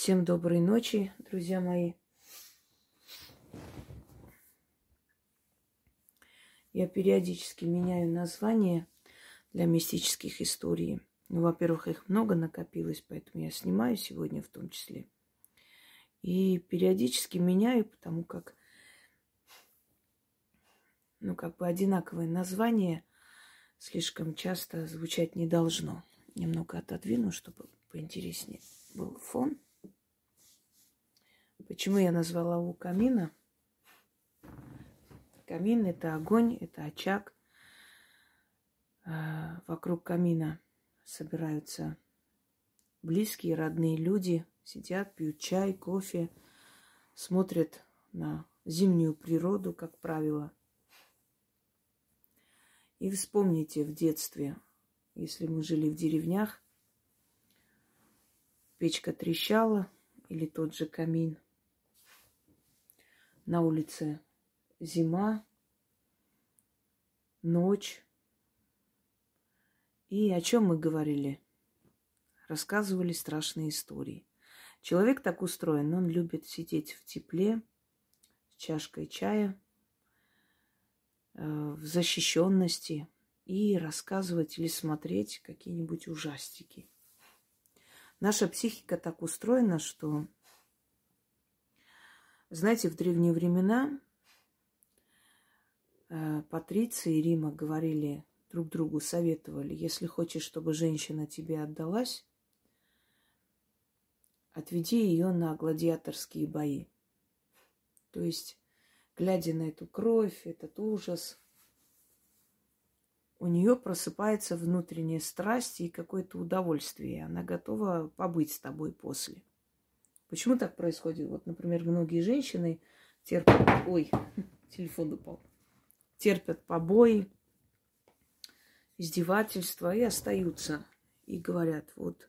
Всем доброй ночи, друзья мои. Я периодически меняю название для мистических историй. Ну, во-первых, их много накопилось, поэтому я снимаю сегодня в том числе. И периодически меняю, потому как, ну, как бы одинаковое название слишком часто звучать не должно. Немного отодвину, чтобы поинтереснее был фон. Почему я назвала у камина? Камин – это огонь, это очаг. А, вокруг камина собираются близкие, родные люди, сидят, пьют чай, кофе, смотрят на зимнюю природу, как правило. И вспомните в детстве, если мы жили в деревнях, печка трещала или тот же камин. На улице зима, ночь. И о чем мы говорили? Рассказывали страшные истории. Человек так устроен, он любит сидеть в тепле, с чашкой чая, э, в защищенности и рассказывать или смотреть какие-нибудь ужастики. Наша психика так устроена, что, знаете, в древние времена Э, Патриции Рима говорили друг другу, советовали, если хочешь, чтобы женщина тебе отдалась, отведи ее на гладиаторские бои. То есть, глядя на эту кровь, этот ужас, у нее просыпается внутренняя страсть и какое-то удовольствие. Она готова побыть с тобой после. Почему так происходит? Вот, например, многие женщины терпят... Ой, телефон упал терпят побои, издевательства и остаются. И говорят, вот,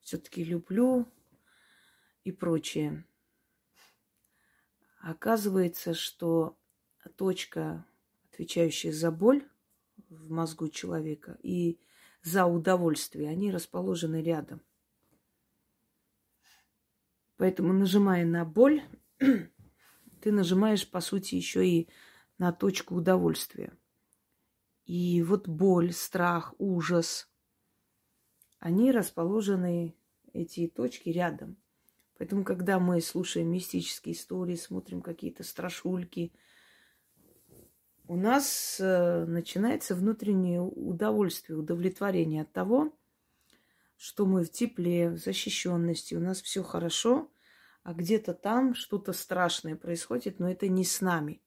все-таки люблю и прочее. Оказывается, что точка, отвечающая за боль в мозгу человека и за удовольствие, они расположены рядом. Поэтому, нажимая на боль, ты нажимаешь, по сути, еще и на точку удовольствия. И вот боль, страх, ужас, они расположены, эти точки, рядом. Поэтому, когда мы слушаем мистические истории, смотрим какие-то страшульки, у нас э, начинается внутреннее удовольствие, удовлетворение от того, что мы в тепле, в защищенности, у нас все хорошо, а где-то там что-то страшное происходит, но это не с нами.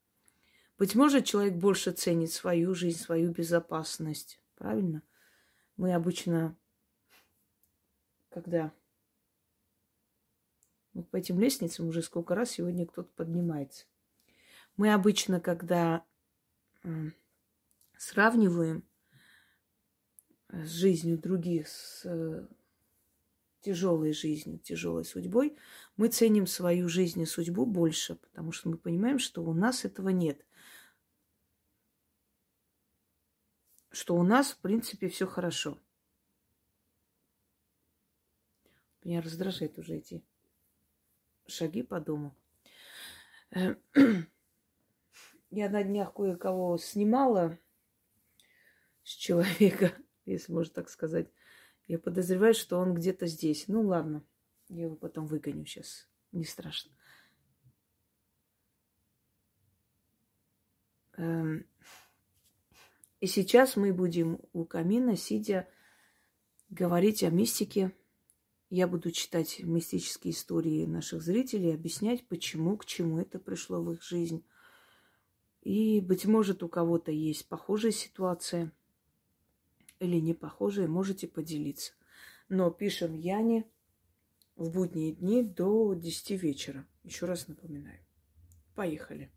Быть может, человек больше ценит свою жизнь, свою безопасность. Правильно? Мы обычно, когда вот по этим лестницам уже сколько раз сегодня кто-то поднимается. Мы обычно, когда сравниваем с жизнью других, с э, тяжелой жизнью, тяжелой судьбой, мы ценим свою жизнь и судьбу больше, потому что мы понимаем, что у нас этого нет. что у нас, в принципе, все хорошо. Меня раздражает уже эти шаги по дому. Э, я на днях кое-кого снимала с человека, если можно так сказать. Я подозреваю, что он где-то здесь. Ну ладно, я его потом выгоню сейчас. Не страшно. Эм, и сейчас мы будем у камина, сидя, говорить о мистике. Я буду читать мистические истории наших зрителей, объяснять, почему, к чему это пришло в их жизнь. И, быть может, у кого-то есть похожая ситуация или не похожая, можете поделиться. Но пишем Яне в будние дни до 10 вечера. Еще раз напоминаю. Поехали.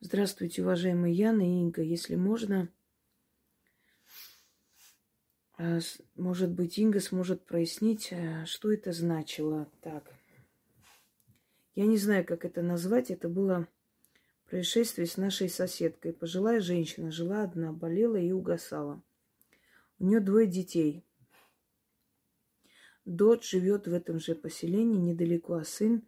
Здравствуйте, уважаемые Яна и Инга. Если можно, а, может быть, Инга сможет прояснить, а, что это значило. Так, я не знаю, как это назвать. Это было происшествие с нашей соседкой. Пожилая женщина жила одна, болела и угасала. У нее двое детей. Дочь живет в этом же поселении недалеко, а сын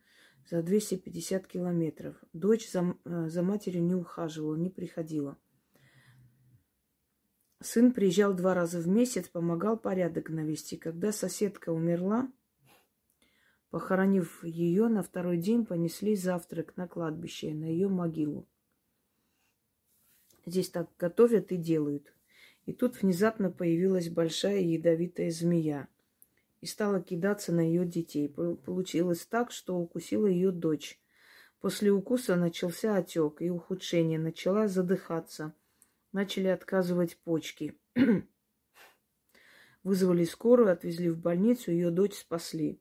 за 250 километров. Дочь за, э, за матерью не ухаживала, не приходила. Сын приезжал два раза в месяц, помогал порядок навести. Когда соседка умерла, похоронив ее, на второй день понесли завтрак на кладбище, на ее могилу. Здесь так готовят и делают. И тут внезапно появилась большая ядовитая змея и стала кидаться на ее детей. Получилось так, что укусила ее дочь. После укуса начался отек и ухудшение, начала задыхаться – начали отказывать почки. Вызвали скорую, отвезли в больницу, ее дочь спасли.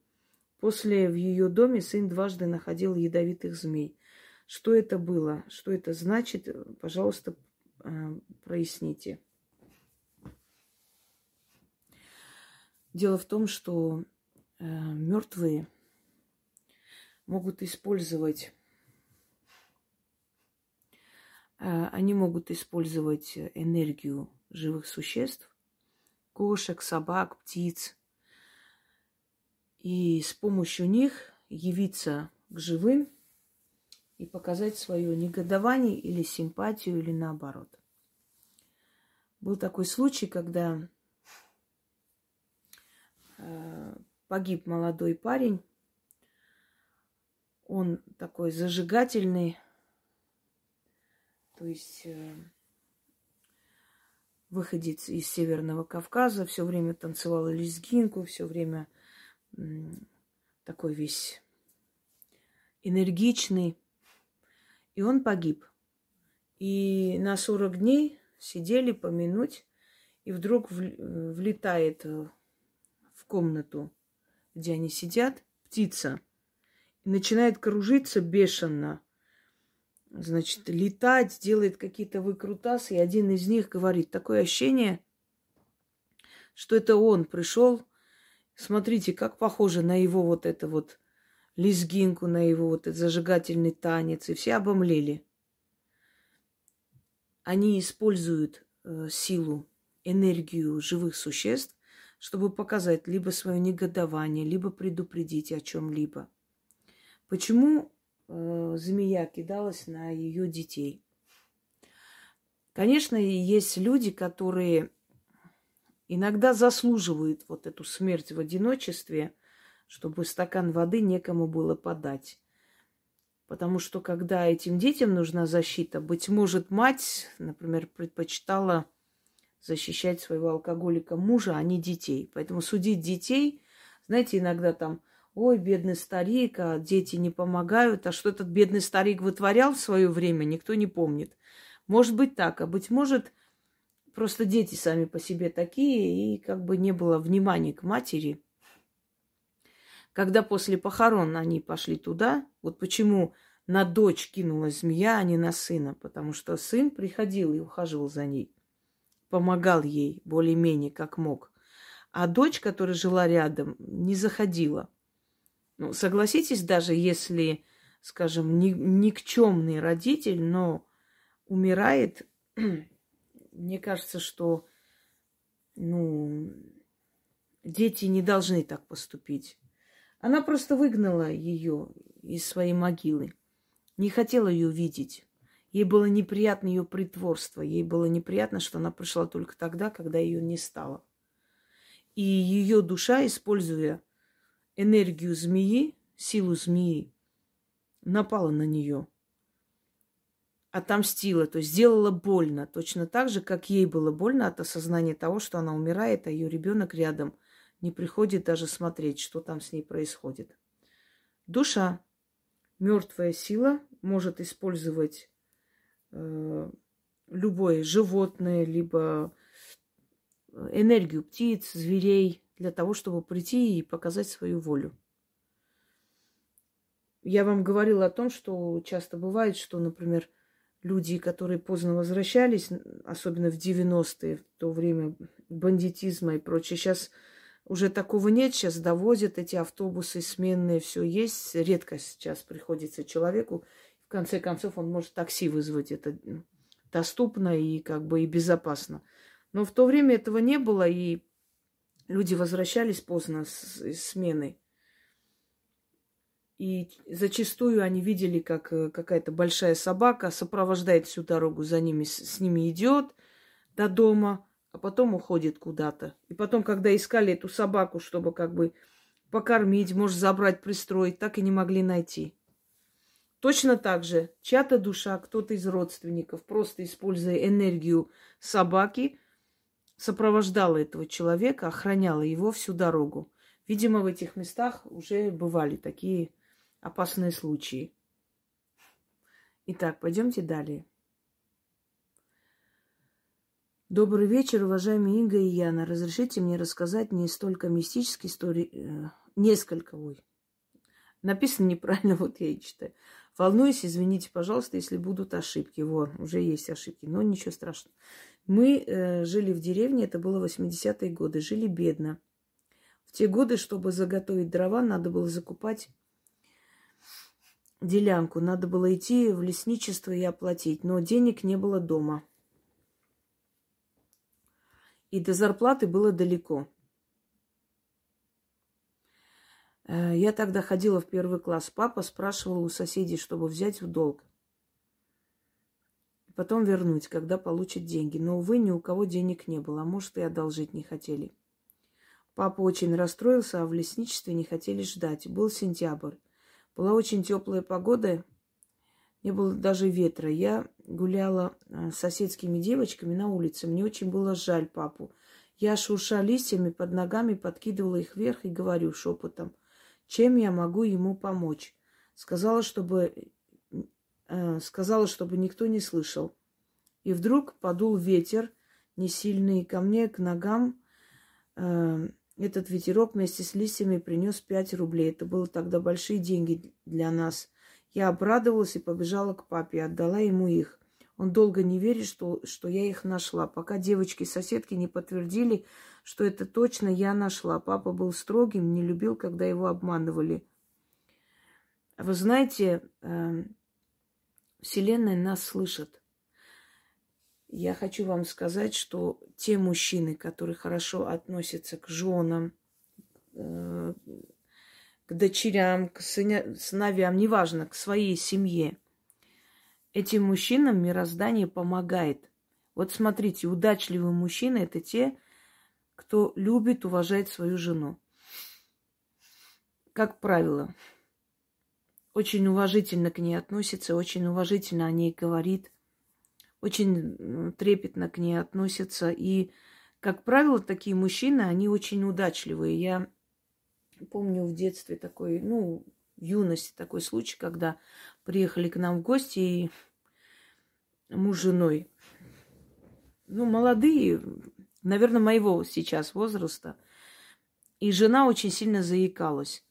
После в ее доме сын дважды находил ядовитых змей. Что это было? Что это значит? Пожалуйста, э, проясните. Дело в том, что э, мертвые могут использовать Э, они могут использовать энергию живых существ, кошек, собак, птиц, и с помощью них явиться к живым и показать свое негодование или симпатию, или наоборот. Был такой случай, когда э, погиб молодой парень. Он такой зажигательный, то есть э, выходец из Северного Кавказа, все время танцевал лезгинку, все время такой весь энергичный. И он погиб. И на 40 дней сидели помянуть, и вдруг влетает э, в комнату, где они сидят, птица, и начинает кружиться бешено – значит, летать, делает какие-то выкрутасы. И один из них говорит, такое ощущение, что это он пришел. Смотрите, как похоже на его вот это вот лезгинку, на его вот этот зажигательный танец. И все обомлели. Они используют э, силу, энергию живых существ, чтобы показать либо свое негодование, либо предупредить о чем-либо. Почему э, змея кидалась на ее детей. Конечно, есть люди, которые иногда заслуживают вот эту смерть в одиночестве, чтобы стакан воды некому было подать. Потому что когда этим детям нужна защита, быть может, мать, например, предпочитала защищать своего алкоголика мужа, а не детей. Поэтому судить детей, знаете, иногда там ой, бедный старик, а дети не помогают, а что этот бедный старик вытворял в свое время, никто не помнит. Может быть так, а быть может, просто дети сами по себе такие, и как бы не было внимания к матери. Когда после похорон они пошли туда, вот почему на дочь кинулась змея, а не на сына, потому что сын приходил и ухаживал за ней, помогал ей более-менее как мог. А дочь, которая жила рядом, не заходила. Ну, согласитесь, даже если, скажем, ни, никчемный родитель, но умирает, мне кажется, что ну, дети не должны так поступить. Она просто выгнала ее из своей могилы. Не хотела ее видеть. Ей было неприятно ее притворство. Ей было неприятно, что она пришла только тогда, когда ее не стало. И ее душа, используя энергию змеи, силу змеи, напала на нее, отомстила, то есть сделала больно, точно так же, как ей было больно от осознания того, что она умирает, а ее ребенок рядом не приходит даже смотреть, что там с ней происходит. Душа, мертвая сила, может использовать э, любое животное, либо э, энергию птиц, зверей, для того, чтобы прийти и показать свою волю. Я вам говорила о том, что часто бывает, что, например, люди, которые поздно возвращались, особенно в 90-е, в то время бандитизма и прочее, сейчас уже такого нет, сейчас довозят эти автобусы сменные, все есть. Редко сейчас приходится человеку. В конце концов, он может такси вызвать. Это доступно и как бы и безопасно. Но в то время этого не было, и люди возвращались поздно с, с смены. И зачастую они видели, как э, какая-то большая собака сопровождает всю дорогу, за ними, с ними идет до дома, а потом уходит куда-то. И потом, когда искали эту собаку, чтобы как бы покормить, может, забрать, пристроить, так и не могли найти. Точно так же чья-то душа, кто-то из родственников, просто используя энергию собаки, сопровождала этого человека, охраняла его всю дорогу. Видимо, в этих местах уже бывали такие опасные случаи. Итак, пойдемте далее. Добрый вечер, уважаемые Инга и Яна. Разрешите мне рассказать не столько мистические истории, э, несколько, ой, написано неправильно, вот я и читаю. Волнуюсь, извините, пожалуйста, если будут ошибки. Вот, уже есть ошибки, но ничего страшного. Мы э, жили в деревне, это было 80-е годы, жили бедно. В те годы, чтобы заготовить дрова, надо было закупать делянку. Надо было идти в лесничество и оплатить, но денег не было дома. И до зарплаты было далеко. Э, я тогда ходила в первый класс. Папа спрашивал у соседей, чтобы взять в долг. Потом вернуть, когда получит деньги. Но, увы, ни у кого денег не было. А может, и одолжить не хотели. Папа очень расстроился, а в лесничестве не хотели ждать. Был сентябрь. Была очень теплая погода. Не было даже ветра. Я гуляла э, с соседскими девочками на улице. Мне очень было жаль папу. Я шурша листьями под ногами, подкидывала их вверх и говорю шепотом – чем я могу ему помочь. Сказала, чтобы, э, сказала, чтобы никто не слышал. И вдруг подул ветер, не сильный, ко мне, к ногам. Э, этот ветерок вместе с листьями принес пять рублей. Это было тогда большие деньги для нас. Я обрадовалась и побежала к папе, отдала ему их. Он долго не верит, что, что я их нашла, пока девочки-соседки не подтвердили, что это точно я нашла. Папа был строгим, не любил, когда его обманывали. Вы знаете, э, Вселенная нас слышит. Я хочу вам сказать, что те мужчины, которые хорошо относятся к женам, э, к дочерям, к сыня, сыновьям, неважно, к своей семье, этим мужчинам мироздание помогает. Вот смотрите, удачливые мужчины – это те, кто любит, уважает свою жену. Как правило, очень уважительно к ней относится, очень уважительно о ней говорит, очень трепетно к ней относится. И, как правило, такие мужчины, они очень удачливые. Я помню в детстве такой, ну, в юности такой случай, когда приехали к нам в гости, и муж с женой, ну, молодые, наверное, моего сейчас возраста. И жена очень сильно заикалась.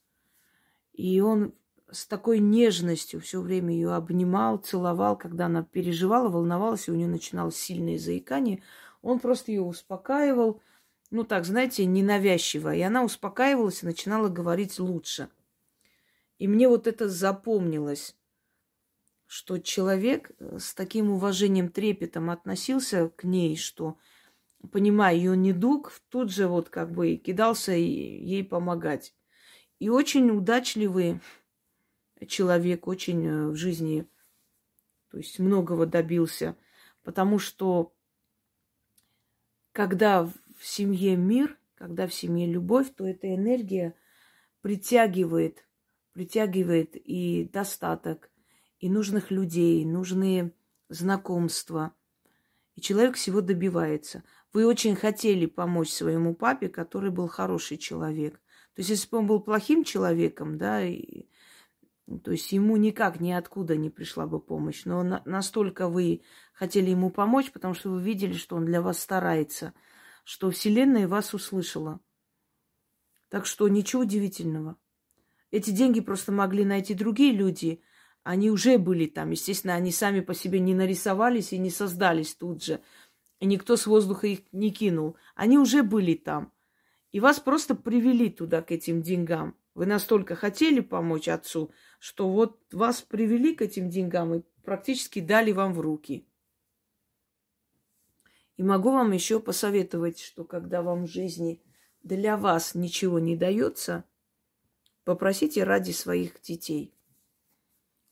И он с такой нежностью все время ее обнимал, целовал, когда она переживала, волновалась, и у нее начиналось сильное заикание. Он просто ее успокаивал, ну так, знаете, ненавязчиво. И она успокаивалась и начинала говорить лучше. И мне вот это запомнилось, что человек с таким уважением, трепетом относился к ней, что понимая ее недуг, тут же вот как бы кидался ей помогать. И очень удачливый человек, очень э, в жизни, то есть многого добился, потому что когда в семье мир, когда в семье любовь, то эта энергия притягивает, притягивает и достаток, и нужных людей, нужные знакомства. И человек всего добивается. Вы очень хотели помочь своему папе, который был хороший человек. То есть, если бы он был плохим человеком, да, и, то есть ему никак ниоткуда не пришла бы помощь. Но на, настолько вы хотели ему помочь, потому что вы видели, что он для вас старается, что Вселенная вас услышала. Так что ничего удивительного. Эти деньги просто могли найти другие люди. Они уже были там. Естественно, они сами по себе не нарисовались и не создались тут же и никто с воздуха их не кинул. Они уже были там. И вас просто привели туда, к этим деньгам. Вы настолько хотели помочь отцу, что вот вас привели к этим деньгам и практически дали вам в руки. И могу вам еще посоветовать, что когда вам в жизни для вас ничего не дается, попросите ради своих детей.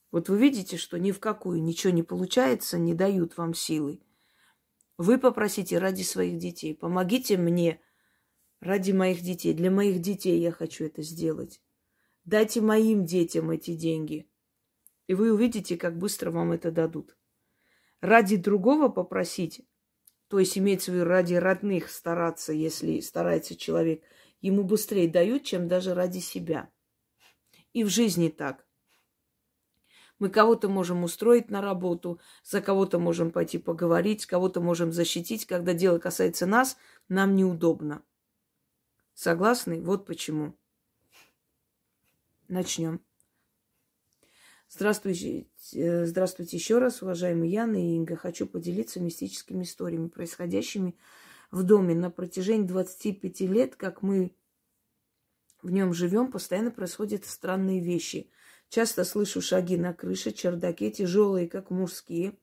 Вот вы видите, что ни в какую ничего не получается, не дают вам силы. Вы попросите ради своих детей. Помогите мне ради моих детей. Для моих детей я хочу это сделать. Дайте моим детям эти деньги. И вы увидите, как быстро вам это дадут. Ради другого попросить, то есть имеется в виду ради родных стараться, если старается человек, ему быстрее дают, чем даже ради себя. И в жизни так. Мы кого-то можем устроить на работу, за кого-то можем пойти поговорить, кого-то можем защитить. Когда дело касается нас, нам неудобно. Согласны? Вот почему. Начнем. Здравствуйте, э, здравствуйте еще раз, уважаемые Яна и Инга. Хочу поделиться мистическими историями, происходящими в доме. На протяжении 25 лет, как мы в нем живем, постоянно происходят странные вещи – Часто слышу шаги на крыше, чердаке, тяжелые, как мужские.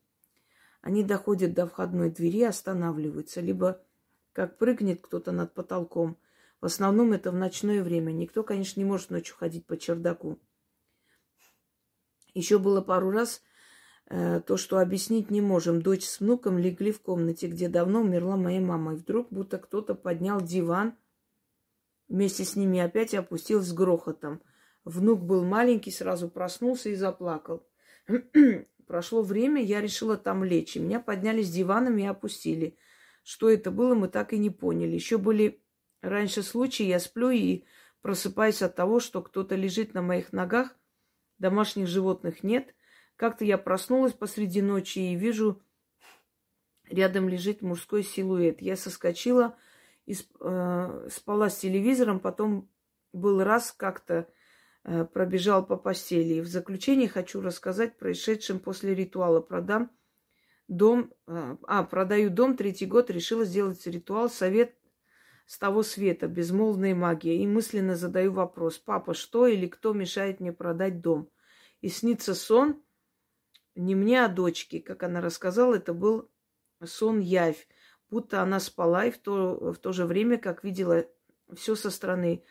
Они доходят до входной двери, останавливаются. Либо как прыгнет кто-то над потолком. В основном это в ночное время. Никто, конечно, не может ночью ходить по чердаку. Еще было пару раз э, то, что объяснить не можем. Дочь с внуком легли в комнате, где давно умерла моя мама. И вдруг будто кто-то поднял диван вместе с ними опять опустил с грохотом. Внук был маленький, сразу проснулся и заплакал. Прошло время, я решила там лечь. И меня подняли с диваном и опустили. Что это было, мы так и не поняли. Еще были раньше случаи, я сплю и просыпаюсь от того, что кто-то лежит на моих ногах. Домашних животных нет. Как-то я проснулась посреди ночи и вижу, рядом лежит мужской силуэт. Я соскочила, и, э, спала с телевизором, потом был раз как-то Э, пробежал по постели. И в заключение хочу рассказать происшедшем после ритуала. Продам дом, э, а, продаю дом, третий год, решила сделать ритуал, совет с того света, безмолвная магия. И мысленно задаю вопрос, папа, что или кто мешает мне продать дом? И снится сон не мне, а дочке. Как она рассказала, это был сон-явь. Будто она спала и в то, в то же время, как видела все со стороны.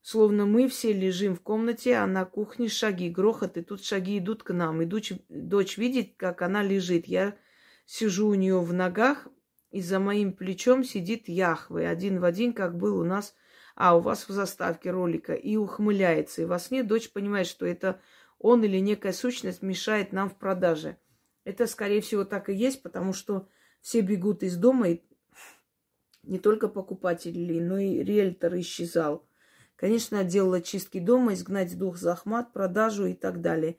Словно мы все лежим в комнате, а на кухне шаги, грохот, и тут шаги идут к нам. И дочь, дочь видит, как она лежит. Я сижу у нее в ногах, и за моим плечом сидит Яхве, один в один, как был у нас, а у вас в заставке ролика, и ухмыляется. И во сне дочь понимает, что это он или некая сущность мешает нам в продаже. Это, скорее всего, так и есть, потому что все бегут из дома, и не только покупатели, но и риэлтор исчезал. Конечно, делала чистки дома, изгнать дух захмат, продажу и так далее.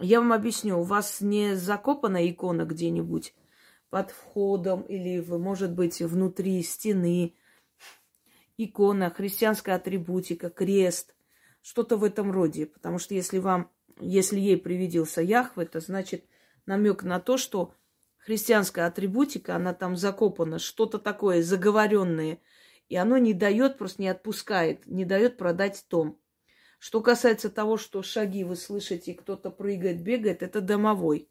Я вам объясню, у вас не закопана икона где-нибудь под входом или, может быть, внутри стены. Икона, христианская атрибутика, крест, что-то в этом роде. Потому что если вам, если ей привиделся Яхве, это значит намек на то, что христианская атрибутика, она там закопана, что-то такое заговоренное – и оно не дает, просто не отпускает, не дает продать том. Что касается того, что шаги вы слышите, кто-то прыгает, бегает, это домовой.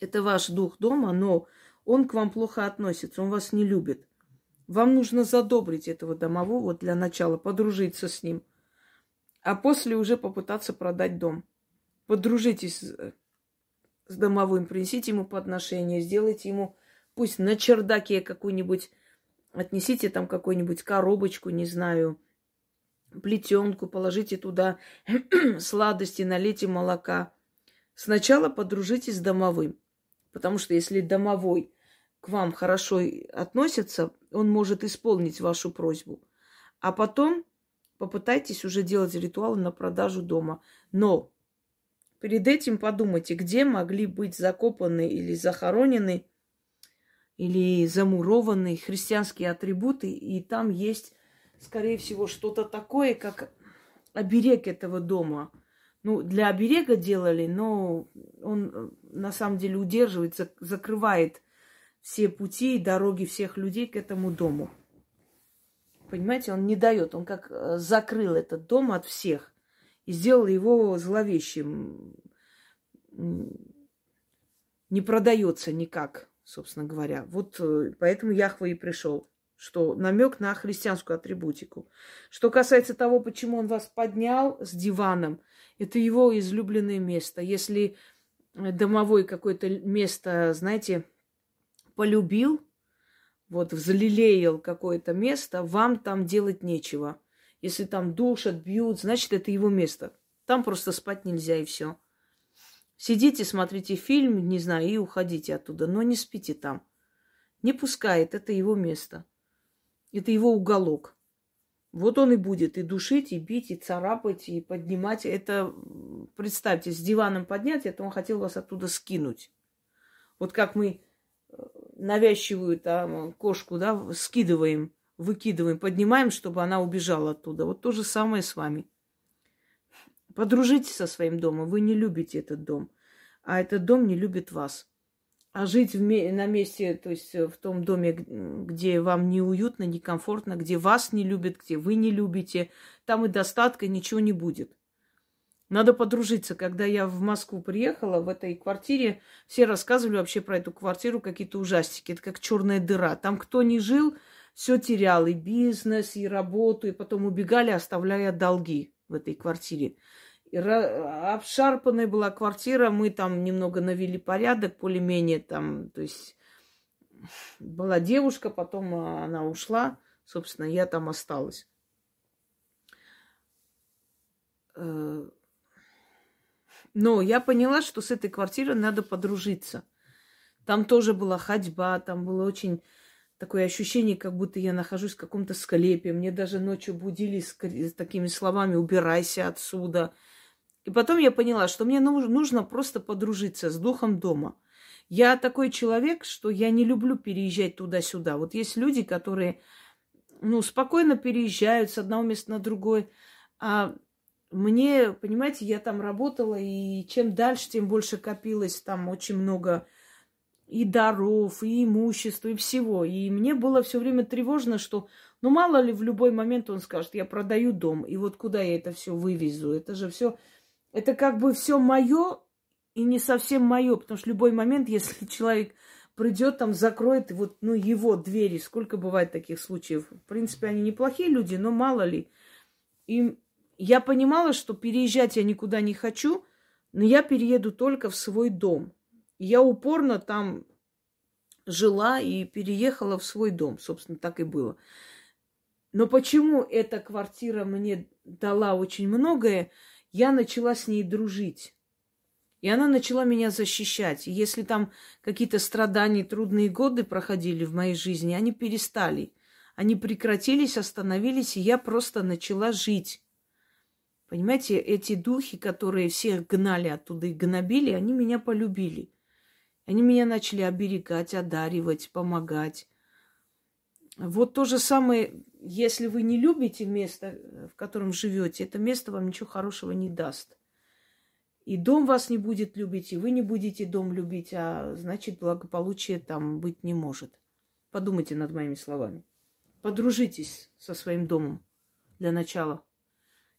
Это ваш дух дома, но он к вам плохо относится, он вас не любит. Вам нужно задобрить этого домового для начала, подружиться с ним, а после уже попытаться продать дом. Подружитесь с домовым, принесите ему подношение, сделайте ему, пусть на чердаке какую-нибудь Отнесите там какую-нибудь коробочку, не знаю, плетенку, положите туда сладости, налейте молока. Сначала подружитесь с домовым. Потому что если домовой к вам хорошо относится, он может исполнить вашу просьбу. А потом попытайтесь уже делать ритуалы на продажу дома. Но перед этим подумайте, где могли быть закопаны или захоронены или замурованные христианские атрибуты, и там есть, скорее всего, что-то такое, как оберег этого дома. Ну, для оберега делали, но он э, на самом деле удерживает, закрывает все пути и дороги всех людей к этому дому. Понимаете, он не дает, он как э, закрыл этот дом от всех и сделал его зловещим. Не продается никак собственно говоря. Вот э, поэтому Яхва и пришел. что намек на христианскую атрибутику. Что касается того, почему он вас поднял с диваном, это его излюбленное место. Если домовой какое-то место, знаете, полюбил, вот взлелеял какое-то место, вам там делать нечего. Если там душат, бьют, значит, это его место. Там просто спать нельзя и все. Сидите, смотрите фильм, не знаю, и уходите оттуда, но не спите там. Не пускает, это его место. Это его уголок. Вот он и будет и душить, и бить, и царапать, и поднимать. Это, представьте, с диваном поднять, это он хотел вас оттуда скинуть. Вот как мы э, навязчивую там кошку, да, скидываем, выкидываем, поднимаем, чтобы она убежала оттуда. Вот то же самое с вами. Подружитесь со своим домом. Вы не любите этот дом, а этот дом не любит вас. А жить в, на месте, то есть э, в том доме, где вам неуютно, некомфортно, где вас не любят, где вы не любите, там и достатка ничего не будет. Надо подружиться. Когда я в Москву приехала, в этой квартире, все рассказывали вообще про эту квартиру какие-то ужастики. Это как черная дыра. Там кто не жил, все терял. И бизнес, и работу, и потом убегали, оставляя долги в этой квартире обшарпанная была квартира, мы там немного навели порядок, более-менее там, то есть была девушка, потом а, она ушла, собственно, я там осталась. Э, но я поняла, что с этой квартирой надо подружиться. Там тоже была ходьба, там было очень такое ощущение, как будто я нахожусь в каком-то склепе. Мне даже ночью будили с, такими словами «убирайся отсюда», и потом я поняла, что мне нужно просто подружиться с духом дома. Я такой человек, что я не люблю переезжать туда-сюда. Вот есть люди, которые, ну, спокойно переезжают с одного места на другое. А мне, понимаете, я там работала, и чем дальше, тем больше копилось там очень много и даров, и имущества, и всего. И мне было все время тревожно, что, ну, мало ли, в любой момент он скажет, я продаю дом, и вот куда я это все вывезу? Это же все это как бы все мое и не совсем мое, потому что любой момент, если человек придет, там закроет вот, ну, его двери. Сколько бывает таких случаев? В принципе, они неплохие люди, но мало ли. И я понимала, что переезжать я никуда не хочу, но я перееду только в свой дом. Я упорно там жила и переехала в свой дом. Собственно, так и было. Но почему эта квартира мне дала очень многое? Я начала с ней дружить. И она начала меня защищать. И если там какие-то страдания, трудные годы проходили в моей жизни, они перестали. Они прекратились, остановились, и я просто начала жить. Понимаете, эти духи, которые всех гнали оттуда и гнобили, они меня полюбили. Они меня начали оберегать, одаривать, помогать. Вот то же самое, если вы не любите место, э, в котором живете, это место вам ничего хорошего не даст. И дом вас не будет любить, и вы не будете дом любить, а значит благополучия там быть не может. Подумайте над моими словами. Подружитесь со своим домом для начала.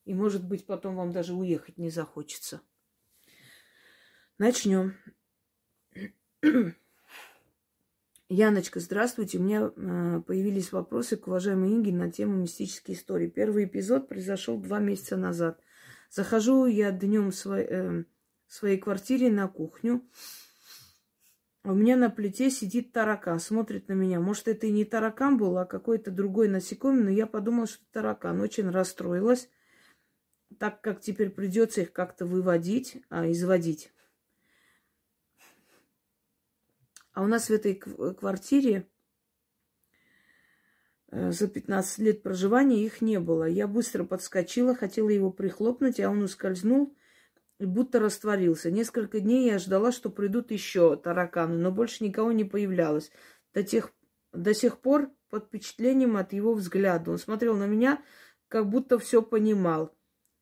И, может быть, потом вам даже уехать не захочется. Начнем. Яночка, здравствуйте. У меня э, появились вопросы к уважаемой Инге на тему мистической истории. Первый эпизод произошел два месяца назад. Захожу я днем в свой, э, своей квартире на кухню. У меня на плите сидит таракан, смотрит на меня. Может, это и не таракан был, а какой-то другой насекомый, но я подумала, что таракан. Очень расстроилась, так как теперь придется их как-то выводить, а, изводить. А у нас в этой квартире э, за 15 лет проживания их не было. Я быстро подскочила, хотела его прихлопнуть, а он ускользнул и будто растворился. Несколько дней я ждала, что придут еще тараканы, но больше никого не появлялось. До, тех, до сих пор под впечатлением от его взгляда. Он смотрел на меня, как будто все понимал.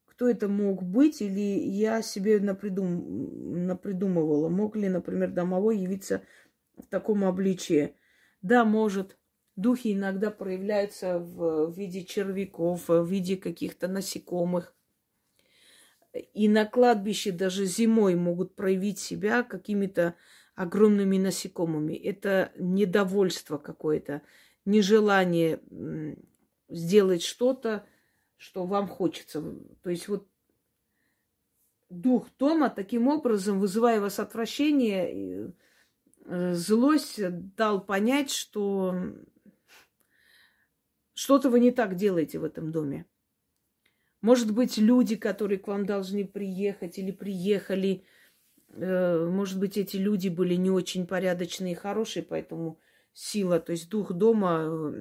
Кто это мог быть, или я себе напридум... напридумывала. Мог ли, например, домовой явиться в таком обличии. Да, может. Духи иногда проявляются в виде червяков, в виде каких-то насекомых. И на кладбище даже зимой могут проявить себя какими-то огромными насекомыми. Это недовольство какое-то. нежелание сделать что-то, что вам хочется. То есть вот дух дома таким образом, вызывая вас отвращение, злость, дал понять, что что-то вы не так делаете в этом доме. Может быть, люди, которые к вам должны приехать или приехали, э, может быть, эти люди были не очень порядочные и хорошие, поэтому сила, то есть дух дома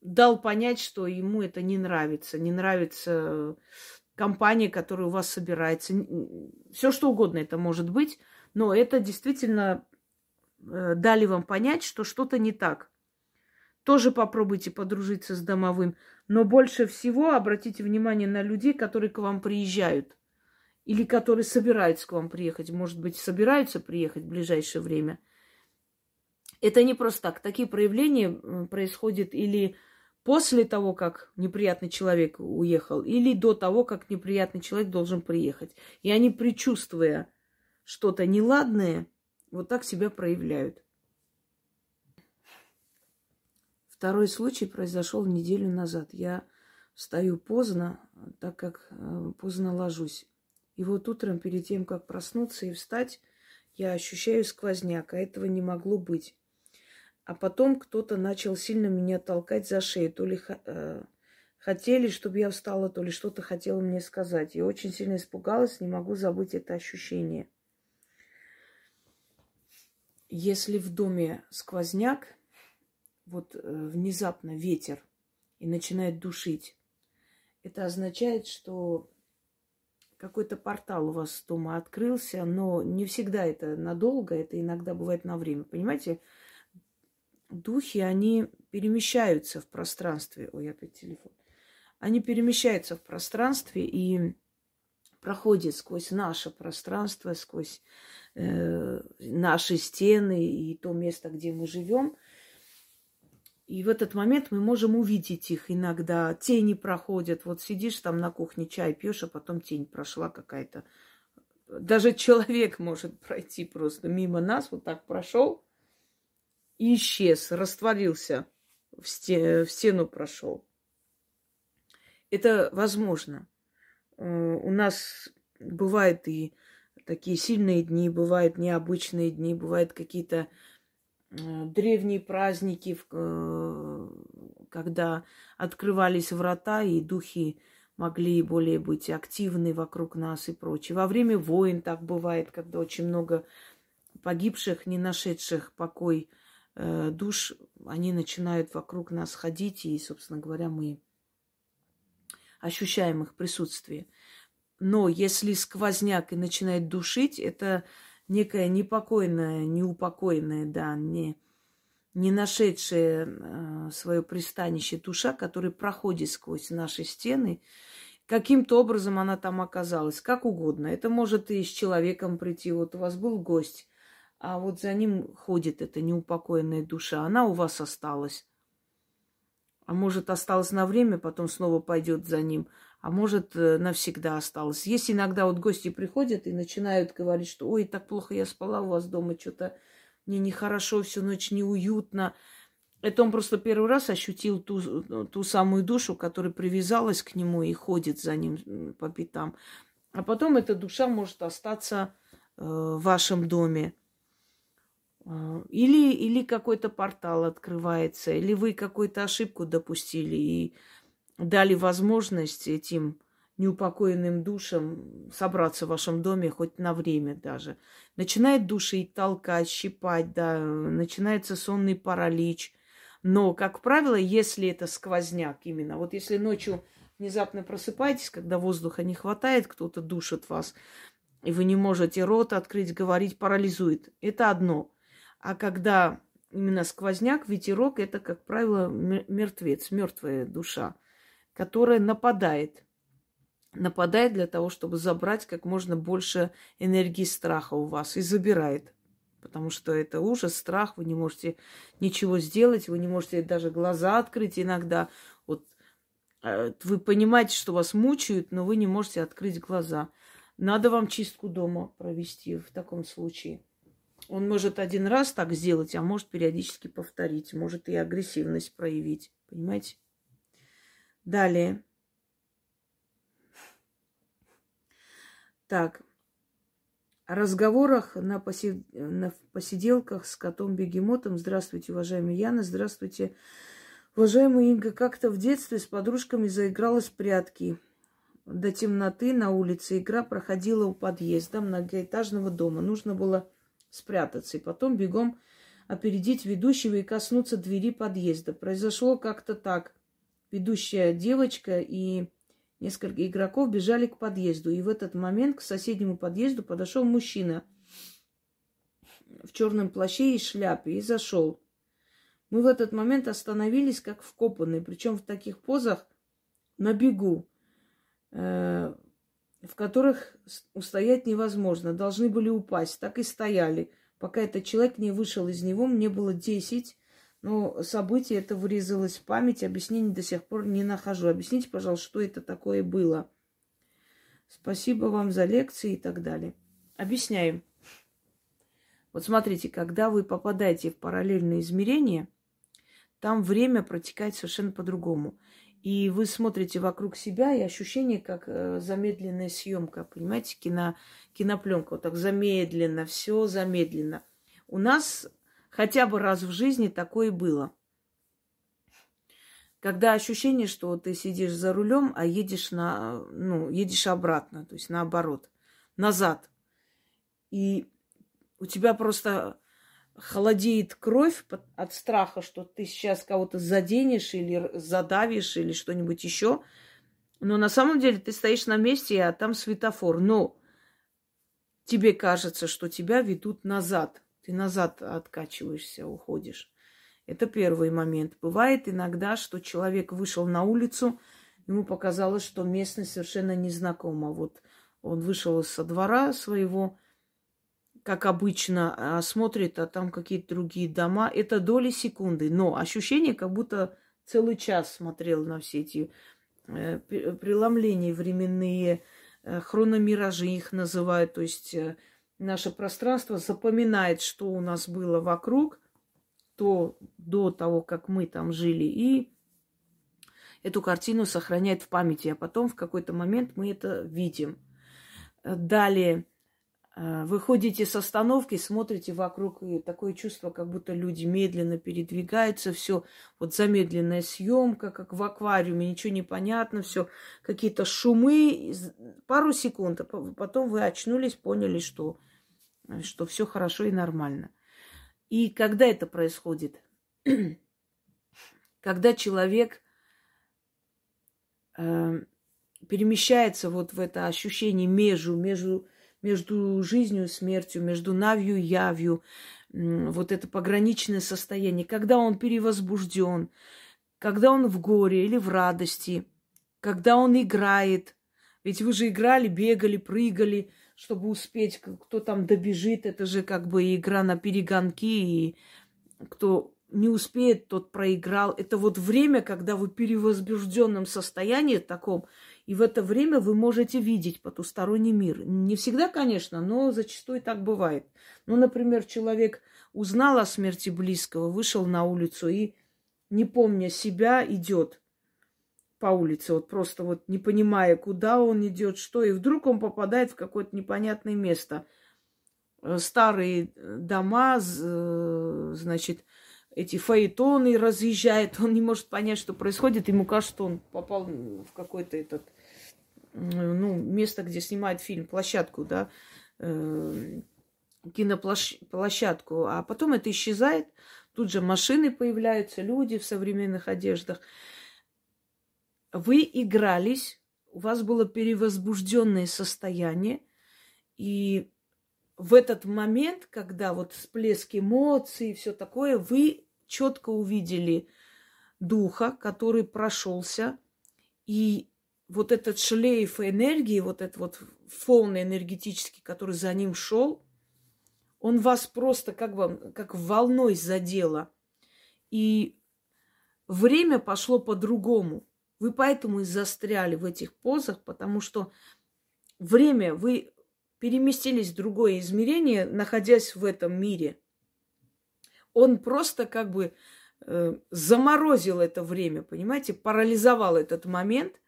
дал понять, что ему это не нравится, не нравится компания, которая у вас собирается. Все что угодно это может быть, но это действительно э, дали вам понять, что что-то не так. Тоже попробуйте подружиться с домовым. Но больше всего обратите внимание на людей, которые к вам приезжают. Или которые собираются к вам приехать. Может быть, собираются приехать в ближайшее время. Это не просто так. Такие проявления происходят или после того, как неприятный человек уехал, или до того, как неприятный человек должен приехать. И они, предчувствуя что-то неладное, вот так себя проявляют. Второй случай произошел неделю назад. Я встаю поздно, так как э, поздно ложусь. И вот утром, перед тем, как проснуться и встать, я ощущаю сквозняк, а этого не могло быть. А потом кто-то начал сильно меня толкать за шею. То ли э, хотели, чтобы я встала, то ли что-то хотела мне сказать. Я очень сильно испугалась, не могу забыть это ощущение. Если в доме сквозняк, вот э, внезапно ветер и начинает душить, это означает, что какой-то портал у вас дома открылся, но не всегда это надолго, это иногда бывает на время. Понимаете, духи, они перемещаются в пространстве. Ой, опять телефон. Они перемещаются в пространстве и проходят сквозь наше пространство, сквозь наши стены и то место, где мы живем. И в этот момент мы можем увидеть их иногда. Тени проходят. Вот сидишь там на кухне, чай пьешь, а потом тень прошла какая-то. Даже человек может пройти просто мимо нас, вот так прошел, и исчез, растворился, в, стену, в стену прошел. Это возможно. Э, у нас бывают и такие сильные дни, бывают необычные дни, бывают какие-то э, древние праздники, э, когда открывались врата, и духи могли более быть активны вокруг нас и прочее. Во время войн так бывает, когда очень много погибших, не нашедших покой Э, душ, они начинают вокруг нас ходить, и, собственно говоря, мы ощущаем их присутствие. Но если сквозняк и начинает душить, это некая непокойная, неупокоенная, да, не, не нашедшая э, свое пристанище душа, которая проходит сквозь наши стены. Каким-то образом она там оказалась, как угодно. Это может и с человеком прийти. Вот у вас был гость, а вот за ним ходит эта неупокоенная душа. Она у вас осталась. А может, осталась на время, потом снова пойдет за ним. А может, э, навсегда осталась. Есть иногда вот гости приходят и начинают говорить, что ой, так плохо я спала у вас дома, что-то мне нехорошо, всю ночь неуютно. Это он просто первый раз ощутил ту, ту самую душу, которая привязалась к нему и ходит за ним по пятам. А потом эта душа может остаться э, в вашем доме. А, или, или какой-то портал открывается, или вы какую-то ошибку допустили и дали возможность этим неупокоенным душам собраться в вашем доме хоть на время даже. Начинает душить, толкать, щипать, да, начинается сонный паралич. Но, как правило, если это сквозняк именно, вот если ночью внезапно просыпаетесь, когда воздуха не хватает, кто-то душит вас, и вы не можете рот открыть, говорить, парализует. Это одно – а когда именно сквозняк, ветерок, это, как правило, мертвец, мертвая душа, которая нападает. Нападает для того, чтобы забрать как можно больше энергии страха у вас и забирает. Потому что это ужас, страх, вы не можете ничего сделать, вы не можете даже глаза открыть иногда. Вот э, вы понимаете, что вас мучают, но вы не можете открыть глаза. Надо вам чистку дома провести в таком случае. Он может один раз так сделать, а может периодически повторить, может и агрессивность проявить. Понимаете? Далее. Так. О разговорах на, посид... на посиделках с котом-бегемотом. Здравствуйте, уважаемая Яна. Здравствуйте, уважаемая Инга. Как-то в детстве с подружками заигралась в прятки. До темноты на улице игра проходила у подъезда многоэтажного дома. Нужно было спрятаться и потом бегом опередить ведущего и коснуться двери подъезда. Произошло как-то так. Ведущая девочка и Несколько игроков бежали к подъезду, и в этот момент к соседнему подъезду подошел мужчина в черном плаще и шляпе и зашел. Мы в этот момент остановились как вкопанные, причем в таких позах на бегу, э, в которых устоять невозможно, должны были упасть. Так и стояли. Пока этот человек не вышел из него, мне было десять но событие это вырезалось в память, объяснений до сих пор не нахожу. Объясните, пожалуйста, что это такое было. Спасибо вам за лекции и так далее. Объясняем. Вот смотрите, когда вы попадаете в параллельное измерение, там время протекает совершенно по-другому. И вы смотрите вокруг себя, и ощущение, как э, замедленная съемка, понимаете, кино, кинопленка, вот так замедленно, все замедленно. У нас Хотя бы раз в жизни такое было. Когда ощущение, что ты сидишь за рулем, а едешь на, ну, едешь обратно, то есть наоборот, назад. И у тебя просто холодеет кровь от страха, что ты сейчас кого-то заденешь или задавишь или что-нибудь еще. Но на самом деле ты стоишь на месте, а там светофор. Но тебе кажется, что тебя ведут назад. Ты назад откачиваешься, уходишь. Это первый момент. Бывает иногда, что человек вышел на улицу, ему показалось, что местность совершенно незнакома. Вот он вышел со двора своего, как обычно, а смотрит, а там какие-то другие дома. Это доли секунды, но ощущение, как будто целый час смотрел на все эти э, преломления временные, э, хрономиражи их называют, то есть э, наше пространство запоминает, что у нас было вокруг, то до того, как мы там жили, и эту картину сохраняет в памяти, а потом в какой-то момент мы это видим. Далее э, вы ходите с остановки, смотрите вокруг, и такое чувство, как будто люди медленно передвигаются, все вот замедленная съемка, как в аквариуме, ничего не понятно, все какие-то шумы, пару секунд, а потом вы очнулись, поняли, что что все хорошо и нормально. И когда это происходит? когда человек э, перемещается вот в это ощущение между, между, между жизнью и смертью, между навью и явью, вот это пограничное состояние, когда он перевозбужден, когда он в горе или в радости, когда он играет. Ведь вы же играли, бегали, прыгали, чтобы успеть, кто там добежит, это же как бы игра на перегонки, и кто не успеет, тот проиграл. Это вот время, когда вы в перевозбужденном состоянии таком, и в это время вы можете видеть потусторонний мир. Не всегда, конечно, но зачастую так бывает. Ну, например, человек узнал о смерти близкого, вышел на улицу и, не помня себя, идет по улице, вот просто вот не понимая, куда он идет, что, и вдруг он попадает в какое-то непонятное место. Э, старые э, дома, э, значит, эти фаэтоны разъезжает, он не может понять, что происходит, ему кажется, что он попал в какой-то этот, ну, место, где снимает фильм, площадку, да, киноплощадку, а потом это исчезает, тут же машины появляются, люди в современных одеждах, вы игрались, у вас было перевозбужденное состояние, и в этот момент, когда вот всплеск эмоций и все такое, вы четко увидели духа, который прошелся, и вот этот шлейф энергии, вот этот вот фон энергетический, который за ним шел, он вас просто как бы как волной задело. И время пошло по-другому. Вы поэтому и застряли в этих позах, потому что время вы переместились в другое измерение, находясь в этом мире. Он просто как бы э, заморозил это время, понимаете, парализовал этот момент.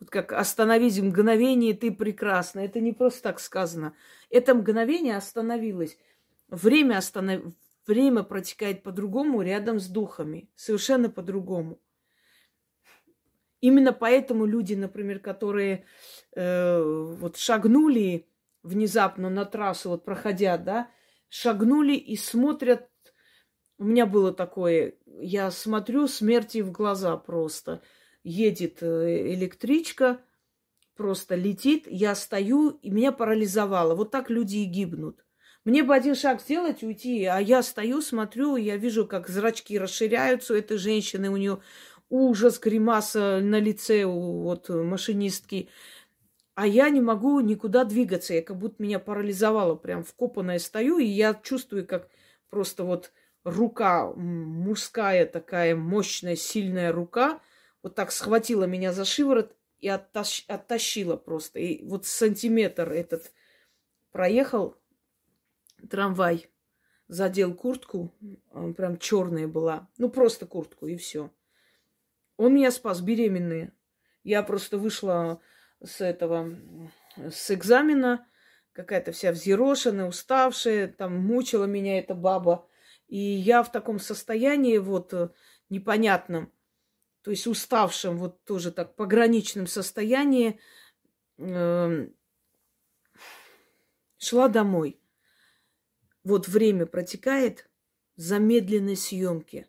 Вот как остановить мгновение, ты прекрасна. Это не просто так сказано. Это мгновение остановилось. Время, останов... Время протекает по-другому рядом с духами. Совершенно по-другому. Именно поэтому люди, например, которые э, вот шагнули внезапно на трассу, вот проходя, да, шагнули и смотрят. У меня было такое, я смотрю смерти в глаза просто. Едет э, электричка, просто летит, я стою, и меня парализовало. Вот так люди и гибнут. Мне бы один шаг сделать, уйти, а я стою, смотрю, я вижу, как зрачки расширяются у этой женщины, у нее ужас, гримаса на лице у вот, машинистки. А я не могу никуда двигаться. Я как будто меня парализовало. Прям вкопанная стою, и я чувствую, как просто вот рука мужская такая мощная, сильная рука вот так схватила меня за шиворот и оттащ, оттащила просто. И вот сантиметр этот проехал трамвай, задел куртку, прям черная была. Ну, просто куртку, и все. Он меня спас, беременные. Я просто вышла с этого, с экзамена, какая-то вся взъерошенная, уставшая, там мучила меня эта баба. И я в таком состоянии вот э, непонятном, то есть уставшем, вот тоже так пограничном состоянии, э, шла домой. Вот время протекает замедленной съемки.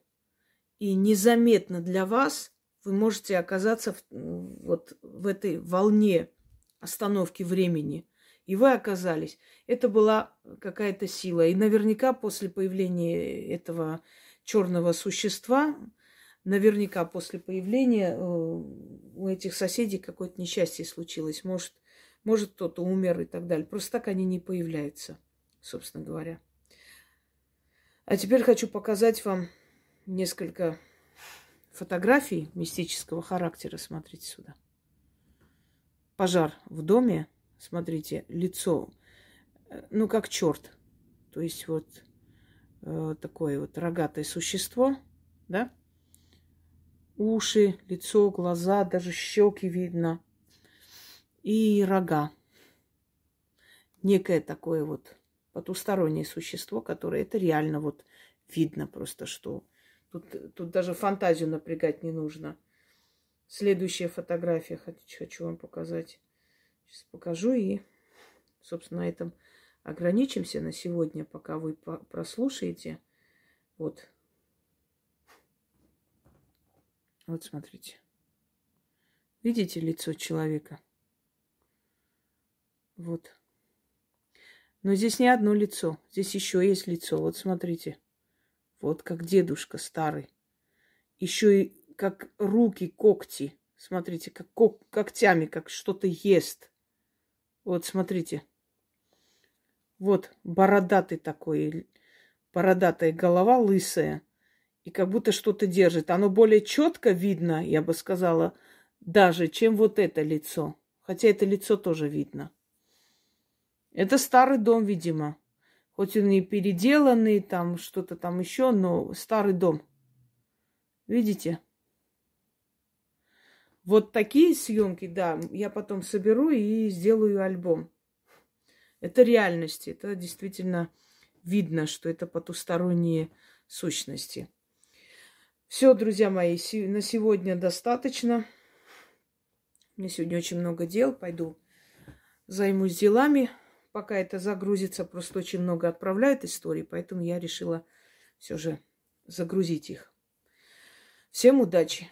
И незаметно для вас вы можете оказаться в, вот в этой волне остановки времени. И вы оказались. Это была какая-то сила. И наверняка после появления этого черного существа, наверняка после появления э, у этих соседей какое-то несчастье случилось. Может, может кто-то умер и так далее. Просто так они не появляются, собственно говоря. А теперь хочу показать вам несколько фотографий мистического характера. Смотрите сюда. Пожар в доме. Смотрите, лицо, э, ну, как черт. То есть вот э, такое вот рогатое существо, да? Уши, лицо, глаза, даже щеки видно. И рога. Некое такое вот потустороннее существо, которое это реально вот видно просто, что Тут, тут даже фантазию напрягать не нужно. Следующая фотография хочу, хочу вам показать. Сейчас покажу и, собственно, на этом ограничимся на сегодня, пока вы прослушаете. Вот. Вот смотрите. Видите лицо человека? Вот. Но здесь не одно лицо. Здесь еще есть лицо. Вот смотрите. Вот как дедушка старый. Еще и как руки, когти. Смотрите, как ког- когтями, как что-то ест. Вот, смотрите. Вот бородатый такой, бородатая голова лысая. И как будто что-то держит. Оно более четко видно, я бы сказала, даже, чем вот это лицо. Хотя это лицо тоже видно. Это старый дом, видимо. Хоть он и переделанный, там что-то там еще, но старый дом. Видите? Вот такие съемки, да, я потом соберу и сделаю альбом. Это реальность, это действительно видно, что это потусторонние сущности. Все, друзья мои, на сегодня достаточно. Меня сегодня очень много дел. Пойду займусь делами пока это загрузится, просто очень много отправляют истории, поэтому я решила все же загрузить их. Всем удачи!